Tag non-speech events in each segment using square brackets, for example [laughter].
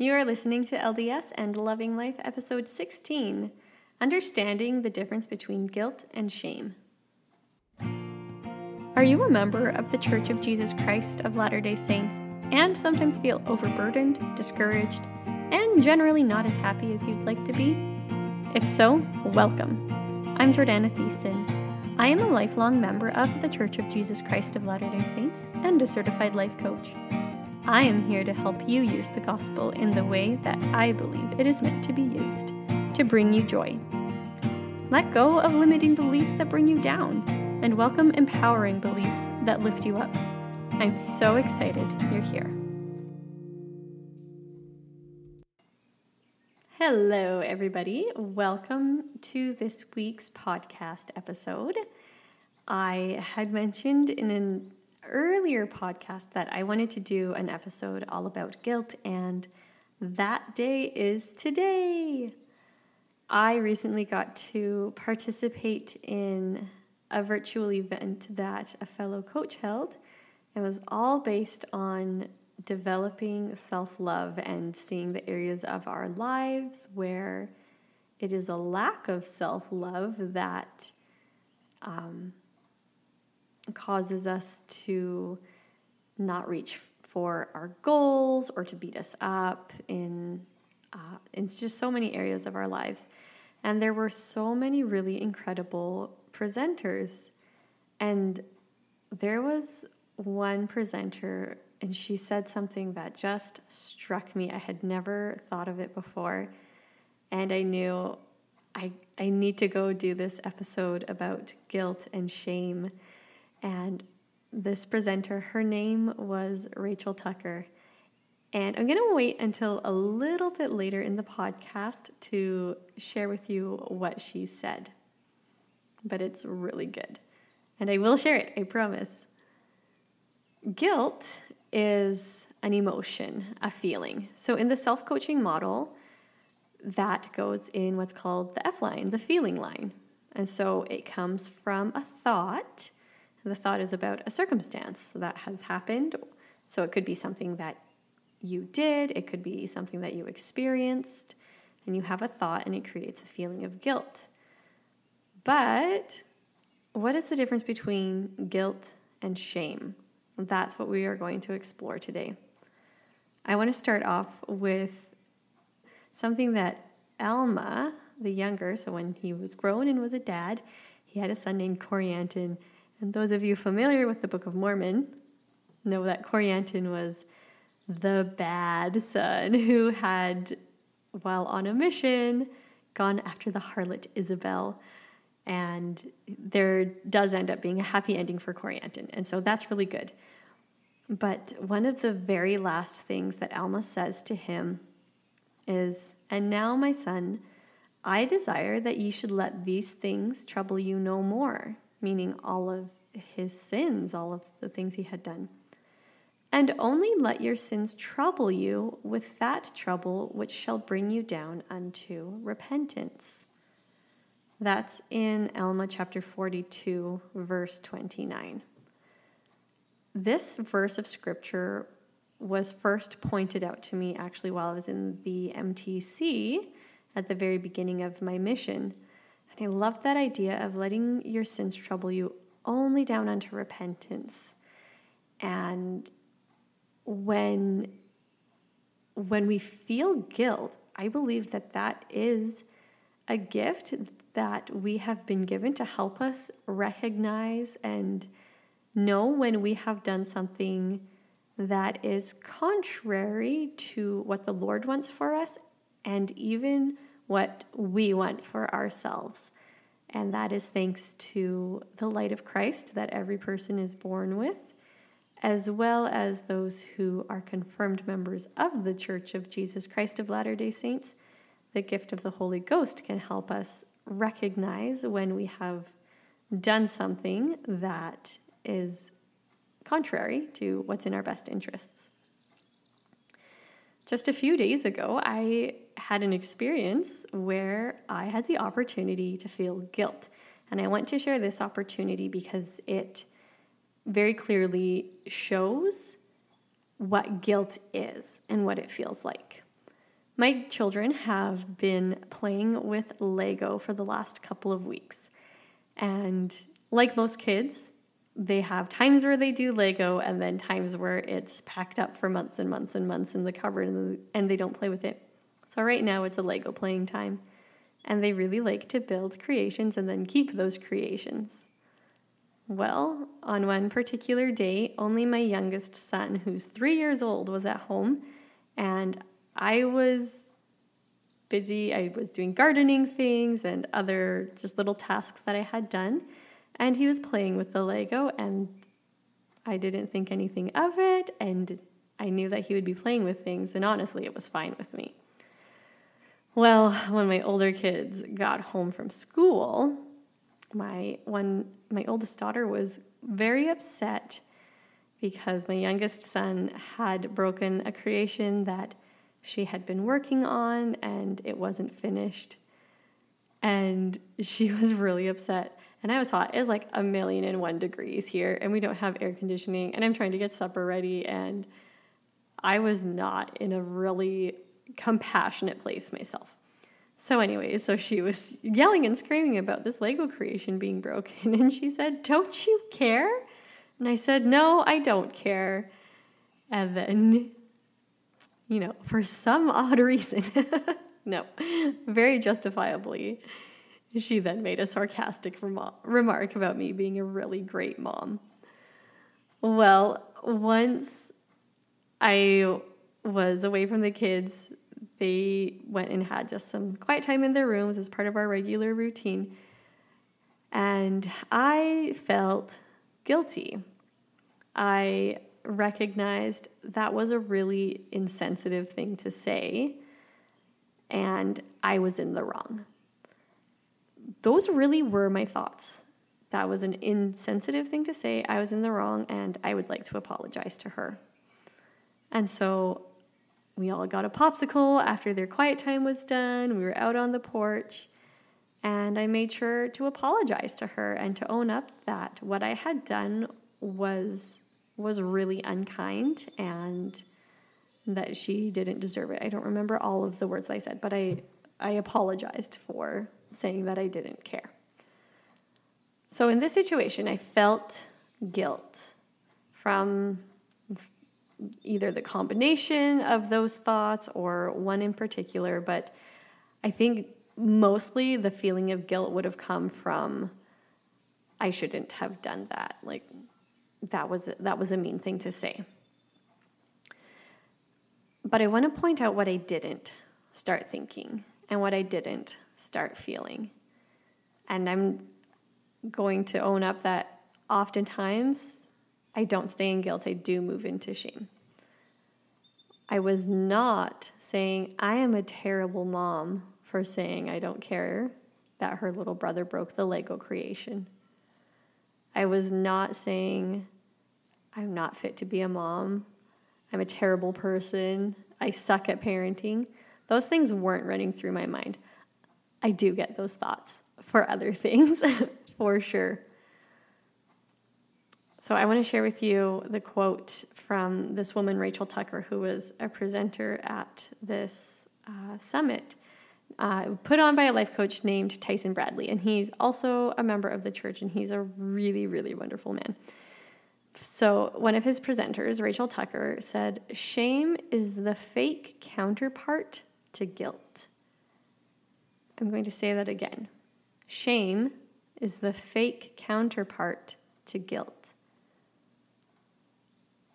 You are listening to LDS and Loving Life, episode 16 Understanding the Difference Between Guilt and Shame. Are you a member of the Church of Jesus Christ of Latter day Saints and sometimes feel overburdened, discouraged, and generally not as happy as you'd like to be? If so, welcome. I'm Jordana Thiessen. I am a lifelong member of the Church of Jesus Christ of Latter day Saints and a certified life coach. I am here to help you use the gospel in the way that I believe it is meant to be used to bring you joy. Let go of limiting beliefs that bring you down and welcome empowering beliefs that lift you up. I'm so excited you're here. Hello, everybody. Welcome to this week's podcast episode. I had mentioned in an earlier podcast that I wanted to do an episode all about guilt, and that day is today. I recently got to participate in a virtual event that a fellow coach held. It was all based on developing self love and seeing the areas of our lives where it is a lack of self love that um, causes us to not reach for our goals or to beat us up in uh, in just so many areas of our lives. And there were so many really incredible presenters. And there was one presenter, and she said something that just struck me. I had never thought of it before. And I knew I, I need to go do this episode about guilt and shame and this presenter, her name was Rachel Tucker. And I'm going to wait until a little bit later in the podcast to share with you what she said. But it's really good. And I will share it, I promise. Guilt is an emotion, a feeling. So in the self coaching model, that goes in what's called the F line, the feeling line. And so it comes from a thought the thought is about a circumstance that has happened. So it could be something that you did, it could be something that you experienced, and you have a thought and it creates a feeling of guilt. But what is the difference between guilt and shame? That's what we are going to explore today. I want to start off with something that Alma, the younger, so when he was grown and was a dad, he had a son named Corianton, and those of you familiar with the Book of Mormon know that Corianton was the bad son who had, while on a mission, gone after the harlot Isabel. And there does end up being a happy ending for Corianton. And so that's really good. But one of the very last things that Alma says to him is, And now, my son, I desire that ye should let these things trouble you no more meaning all of his sins, all of the things he had done. And only let your sins trouble you with that trouble which shall bring you down unto repentance. That's in Alma chapter 42, verse 29. This verse of scripture was first pointed out to me actually while I was in the MTC at the very beginning of my mission. I love that idea of letting your sins trouble you only down unto repentance. And when when we feel guilt, I believe that that is a gift that we have been given to help us recognize and know when we have done something that is contrary to what the Lord wants for us and even what we want for ourselves. And that is thanks to the light of Christ that every person is born with, as well as those who are confirmed members of the Church of Jesus Christ of Latter day Saints. The gift of the Holy Ghost can help us recognize when we have done something that is contrary to what's in our best interests. Just a few days ago, I had an experience where I had the opportunity to feel guilt. And I want to share this opportunity because it very clearly shows what guilt is and what it feels like. My children have been playing with Lego for the last couple of weeks. And like most kids, they have times where they do Lego and then times where it's packed up for months and months and months in the cupboard and, they don't play with it. So right now it's a Lego playing time. And they really like to build creations and then keep those creations. Well, on one particular day, only my youngest son, who's three years old, was at home, and I was busy. I was doing gardening things and other just little tasks that I had done. And he was playing with the Lego, and I didn't think anything of it. And I knew that he would be playing with things, and honestly, it was fine with me. Well, when my older kids got home from school, my one my oldest daughter was very upset because my youngest son had broken a creation that she had been working on and it wasn't finished. And she [laughs] was really upset. And I was hot. It was like a million and one degrees here, and we don't have air conditioning. And I'm trying to get supper ready, and I was not in a really compassionate place myself. So, anyway, so she was yelling and screaming about this Lego creation being broken. [laughs] And she said, Don't you care? And I said, No, I don't care. And then, you know, for some [laughs] odd reason, [laughs] no, very justifiably, she then made a sarcastic remo- remark about me being a really great mom. Well, once I was away from the kids, they went and had just some quiet time in their rooms as part of our regular routine. And I felt guilty. I recognized that was a really insensitive thing to say, and I was in the wrong. Those really were my thoughts. That was an insensitive thing to say. I was in the wrong, and I would like to apologize to her. And so we all got a popsicle after their quiet time was done. We were out on the porch, and I made sure to apologize to her and to own up that what I had done was was really unkind and that she didn't deserve it. I don't remember all of the words I said, but I I apologized for saying that I didn't care. So in this situation, I felt guilt from either the combination of those thoughts or one in particular, but I think mostly the feeling of guilt would have come from I shouldn't have done that. Like that was that was a mean thing to say. But I want to point out what I didn't start thinking and what I didn't start feeling. And I'm going to own up that oftentimes I don't stay in guilt, I do move into shame. I was not saying, I am a terrible mom for saying I don't care that her little brother broke the Lego creation. I was not saying, I'm not fit to be a mom. I'm a terrible person. I suck at parenting. Those things weren't running through my mind. I do get those thoughts for other [laughs] things, for sure. So I want to share with you the quote from this woman, Rachel Tucker, who was a presenter at this uh, summit uh, put on by a life coach named Tyson Bradley. And he's also a member of the church, and he's a really, really wonderful man. So, one of his presenters, Rachel Tucker, said, Shame is the fake counterpart to guilt. I'm going to say that again. Shame is the fake counterpart to guilt.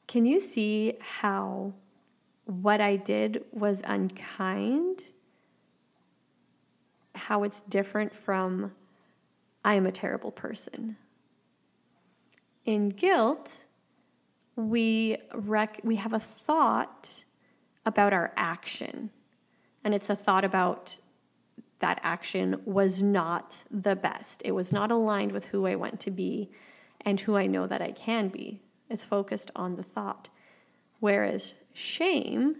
Can you see how what I did was unkind? How it's different from I am a terrible person. In guilt, we rec- we have a thought about our action. And it's a thought about that action was not the best. It was not aligned with who I want to be and who I know that I can be. It's focused on the thought. Whereas shame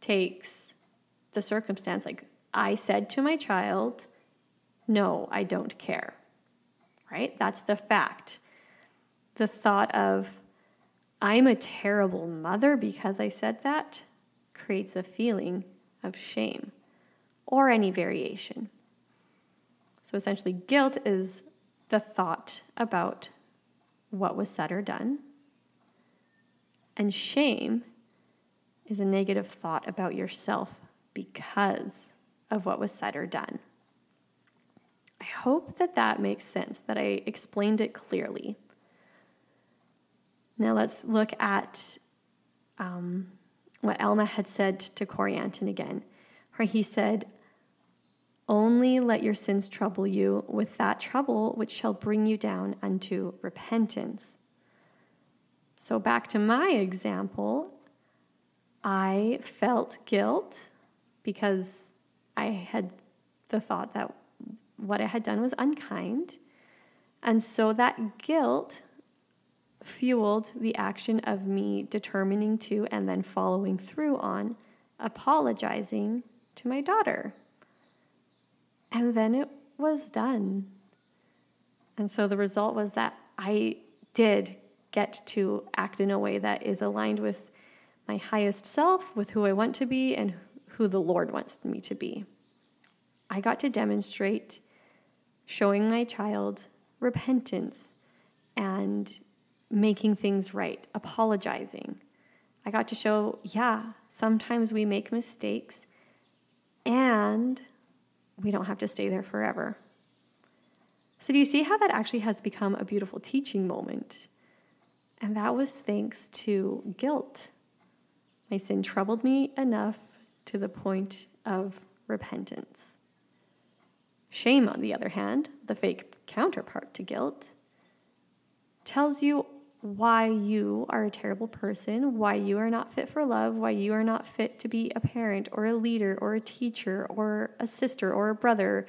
takes the circumstance like, I said to my child, no, I don't care. Right? That's the fact. The thought of, I'm a terrible mother because I said that creates a feeling of shame or any variation. So essentially, guilt is the thought about what was said or done, and shame is a negative thought about yourself because of what was said or done. I hope that that makes sense, that I explained it clearly. Now let's look at um, what Alma had said to Corianton again, where he said, Only let your sins trouble you with that trouble which shall bring you down unto repentance. So, back to my example, I felt guilt because I had the thought that what I had done was unkind. And so that guilt fueled the action of me determining to and then following through on apologizing to my daughter. And then it was done. And so the result was that I did get to act in a way that is aligned with my highest self, with who I want to be, and who the Lord wants me to be. I got to demonstrate showing my child repentance and making things right, apologizing. I got to show, yeah, sometimes we make mistakes and we don't have to stay there forever. So, do you see how that actually has become a beautiful teaching moment? And that was thanks to guilt. My sin troubled me enough to the point of repentance. Shame, on the other hand, the fake counterpart to guilt, tells you why you are a terrible person, why you are not fit for love, why you are not fit to be a parent or a leader or a teacher or a sister or a brother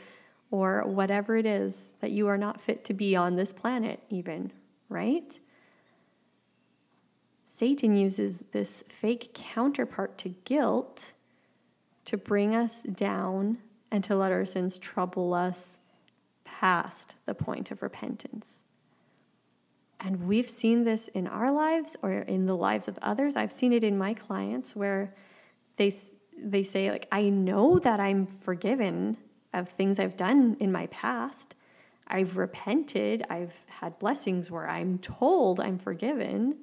or whatever it is that you are not fit to be on this planet, even, right? Satan uses this fake counterpart to guilt to bring us down and to let our sins trouble us past the point of repentance. And we've seen this in our lives or in the lives of others. I've seen it in my clients where they they say like I know that I'm forgiven of things I've done in my past. I've repented. I've had blessings where I'm told I'm forgiven,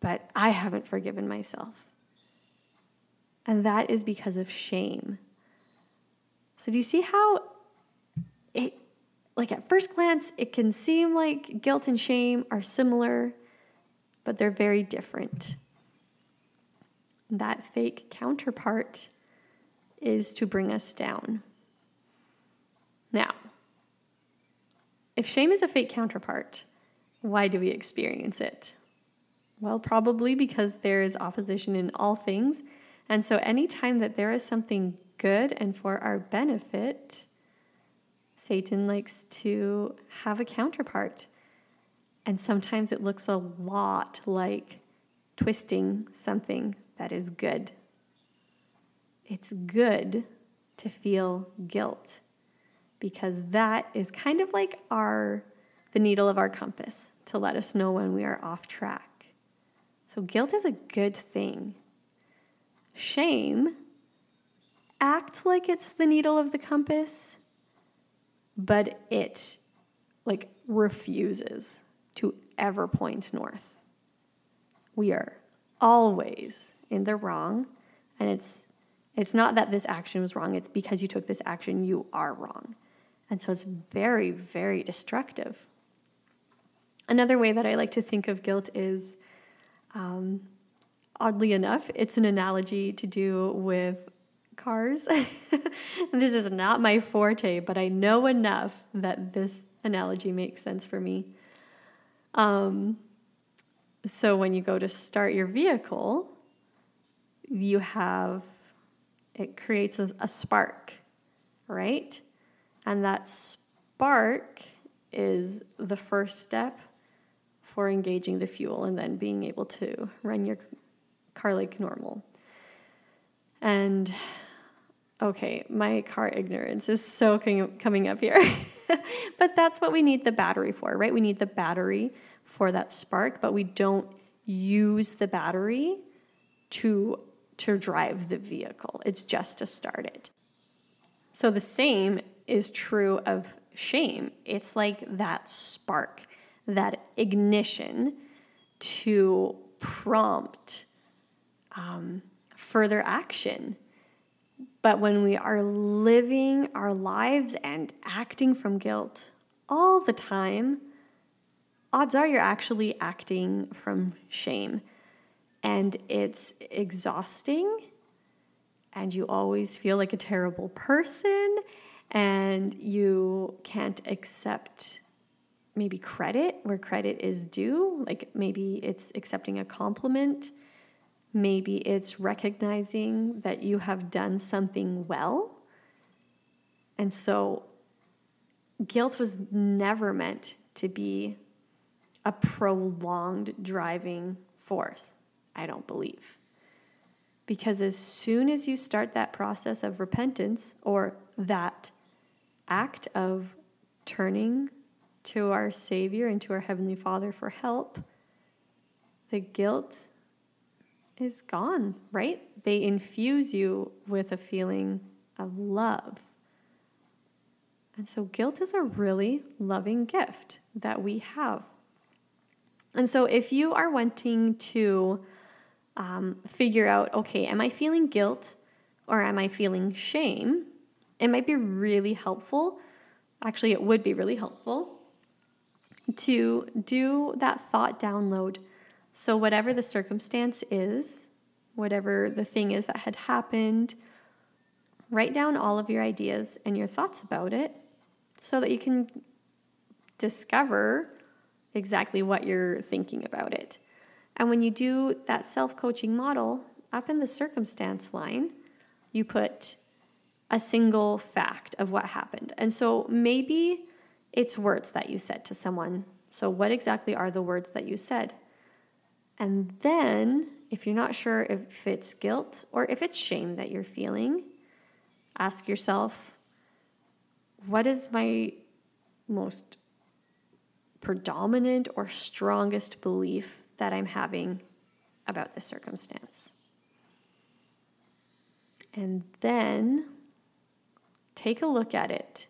but I haven't forgiven myself. And that is because of shame. So, do you see how it like at first glance, it can seem like guilt and shame are similar, but they're very different. That fake counterpart is to bring us down. Now, if shame is a fake counterpart, why do we experience it? Well, probably because there is opposition in all things. And so, anytime that there is something good and for our benefit, Satan likes to have a counterpart. And sometimes it looks a lot like twisting something that is good. It's good to feel guilt because that is kind of like our the needle of our compass to let us know when we are off track. So guilt is a good thing. Shame act like it's the needle of the compass but it like refuses to ever point north. We are always in the wrong, and it's it's not that this action was wrong, it's because you took this action you are wrong. And so it's very very destructive. Another way that I like to think of guilt is um, oddly enough, it's an analogy to do with cars. [laughs] this is not my forte, but I know enough that this analogy makes sense for me. Um, so when you go to start your vehicle, you have it creates a, a spark, right? And that spark is the first step for engaging the fuel and then being able to run your car like normal. And okay, my car ignorance is so coming up here. [laughs] but that's what we need the battery for, right? We need the battery for that spark, but we don't use the battery to to drive the vehicle, it's just to start it. So the same is true of shame. It's like that spark, that ignition to prompt um, further action. But when we are living our lives and acting from guilt all the time, odds are you're actually acting from shame. And it's exhausting, and you always feel like a terrible person, and you can't accept maybe credit where credit is due. Like maybe it's accepting a compliment, maybe it's recognizing that you have done something well. And so, guilt was never meant to be a prolonged driving force, I don't believe. Because as soon as you start that process of repentance or that act of turning to our Savior and to our Heavenly Father for help, the guilt is gone, right? They infuse you with a feeling of love. And so, guilt is a really loving gift that we have and so, if you are wanting to um, figure out, okay, am I feeling guilt or am I feeling shame? It might be really helpful. Actually, it would be really helpful to do that thought download. So, whatever the circumstance is, whatever the thing is that had happened, write down all of your ideas and your thoughts about it so that you can discover exactly what you're thinking about it. And when you do that self coaching model, up in the circumstance line, you put a single fact of what happened. And so maybe it's words that you said to someone. So, what exactly are the words that you said? And then, if you're not sure if it's guilt or if it's shame that you're feeling, ask yourself, what is my most predominant or strongest belief that I'm having about this circumstance. And then take a look at it.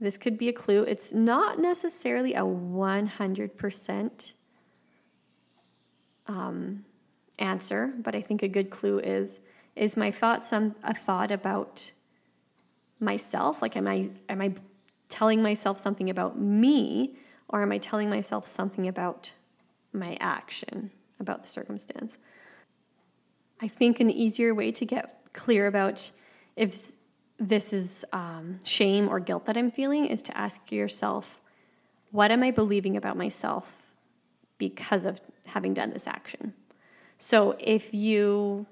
This could be a clue. It's not necessarily a 100% um, answer, but I think a good clue is is my thought some a thought about myself? Like am I am I telling myself something about me or am I telling myself something about my action, about the circumstance? I think an easier way to get clear about if this is um, shame or guilt that I'm feeling is to ask yourself, what am I believing about myself because of having done this action? So if you,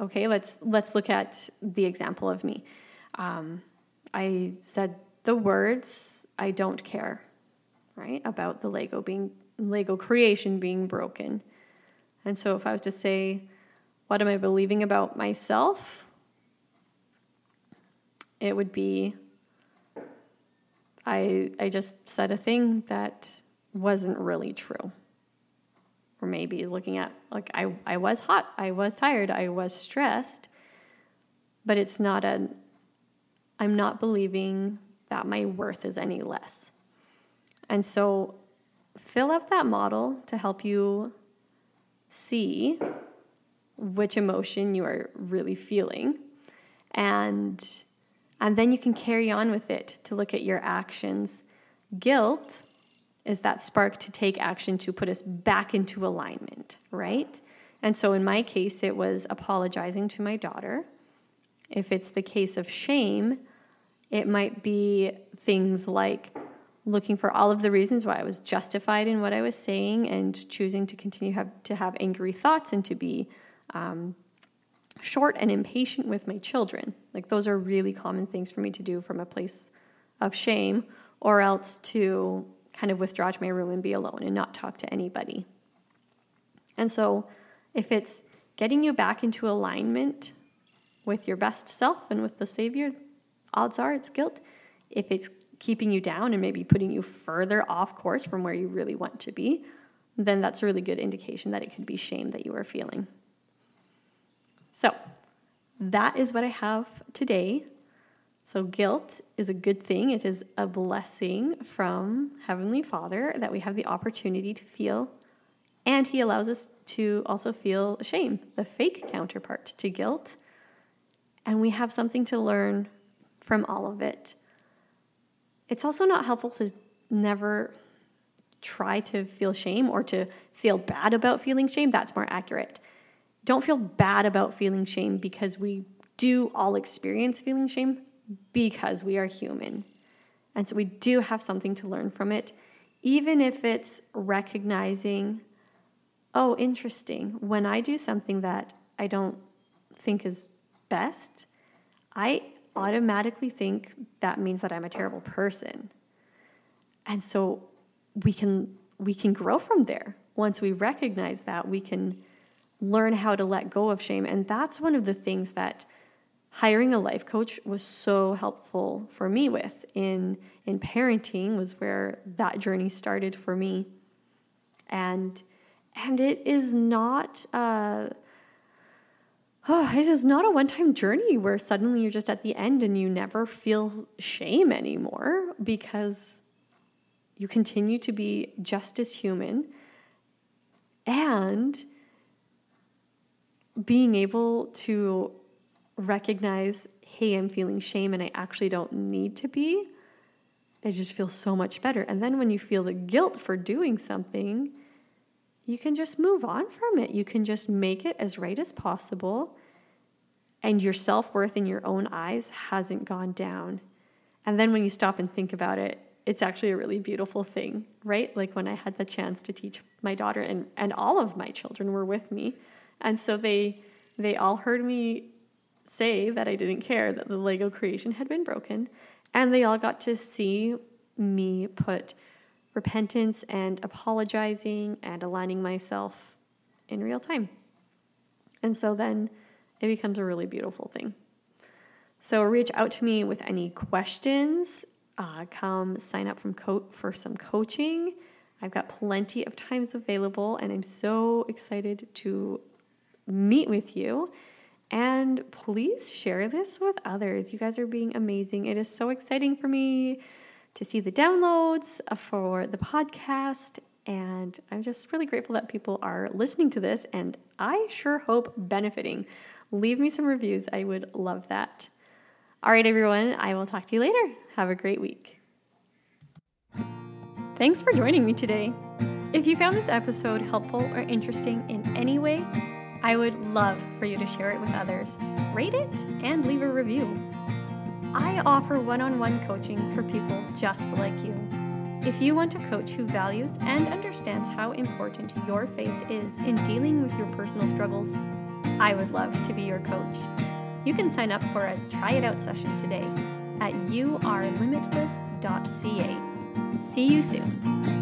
okay, let's let's look at the example of me. Um, I said the words, "I don't care," right? About the Lego being Lego creation being broken. And so if I was to say, what am I believing about myself? It would be I I just said a thing that wasn't really true. Or maybe is looking at like I, I was hot, I was tired, I was stressed, but it's not a I'm not believing that my worth is any less. And so fill up that model to help you see which emotion you are really feeling. And and then you can carry on with it to look at your actions. Guilt is that spark to take action to put us back into alignment, right? And so in my case, it was apologizing to my daughter. If it's the case of shame, it might be things like looking for all of the reasons why I was justified in what I was saying and choosing to continue have, to have angry thoughts and to be um, short and impatient with my children. Like, those are really common things for me to do from a place of shame, or else to kind of withdraw to my room and be alone and not talk to anybody. And so, if it's getting you back into alignment with your best self and with the Savior, odds are it's guilt. If it's keeping you down and maybe putting you further off course from where you really want to be, then that's a really good indication that it could be shame that you are feeling. So, that is what I have today. So, guilt is a good thing. It is a blessing from Heavenly Father that we have the opportunity to feel. And He allows us to also feel shame, the fake counterpart to guilt. And we have something to learn from all of it. It's also not helpful to never try to feel shame or to feel bad about feeling shame. That's more accurate. Don't feel bad about feeling shame because we do all experience feeling shame because we are human. And so we do have something to learn from it, even if it's recognizing, oh, interesting, when I do something that I don't think is best, I automatically think that means that I'm a terrible person. And so we can we can grow from there. Once we recognize that, we can learn how to let go of shame. And that's one of the things that hiring a life coach was so helpful for me with in in parenting was where that journey started for me. And and it is not uh oh, it is not a one-time journey where suddenly you're just at the end and you never feel shame anymore because you continue to be just as human and being able to recognize, hey, I'm feeling shame and I actually don't need to be, it just feels so much better. And then when you feel the guilt for doing something, you can just move on from it. You can just make it as right as possible. And your self worth in your own eyes hasn't gone down. And then when you stop and think about it, it's actually a really beautiful thing, right? Like when I had the chance to teach my daughter and, and all of my children were with me. And so they they all heard me say that I didn't care that the Lego creation had been broken. And they all got to see me put repentance and apologizing and aligning myself in real time. And so then it becomes a really beautiful thing. So reach out to me with any questions uh, come sign up from co- for some coaching. I've got plenty of times available, and I'm so excited to meet with you. And please share this with others. You guys are being amazing. It is so exciting for me to see the downloads for the podcast. And I'm just really grateful that people are listening to this, and I sure hope benefiting. Leave me some reviews. I would love that. All right, everyone, I will talk to you later. Have a great week. Thanks for joining me today. If you found this episode helpful or interesting in any way, I would love for you to share it with others, rate it, and leave a review. I offer one on one coaching for people just like you. If you want a coach who values and understands how important your faith is in dealing with your personal struggles, I would love to be your coach. You can sign up for a try it out session today at yourlimitless.ca. See you soon.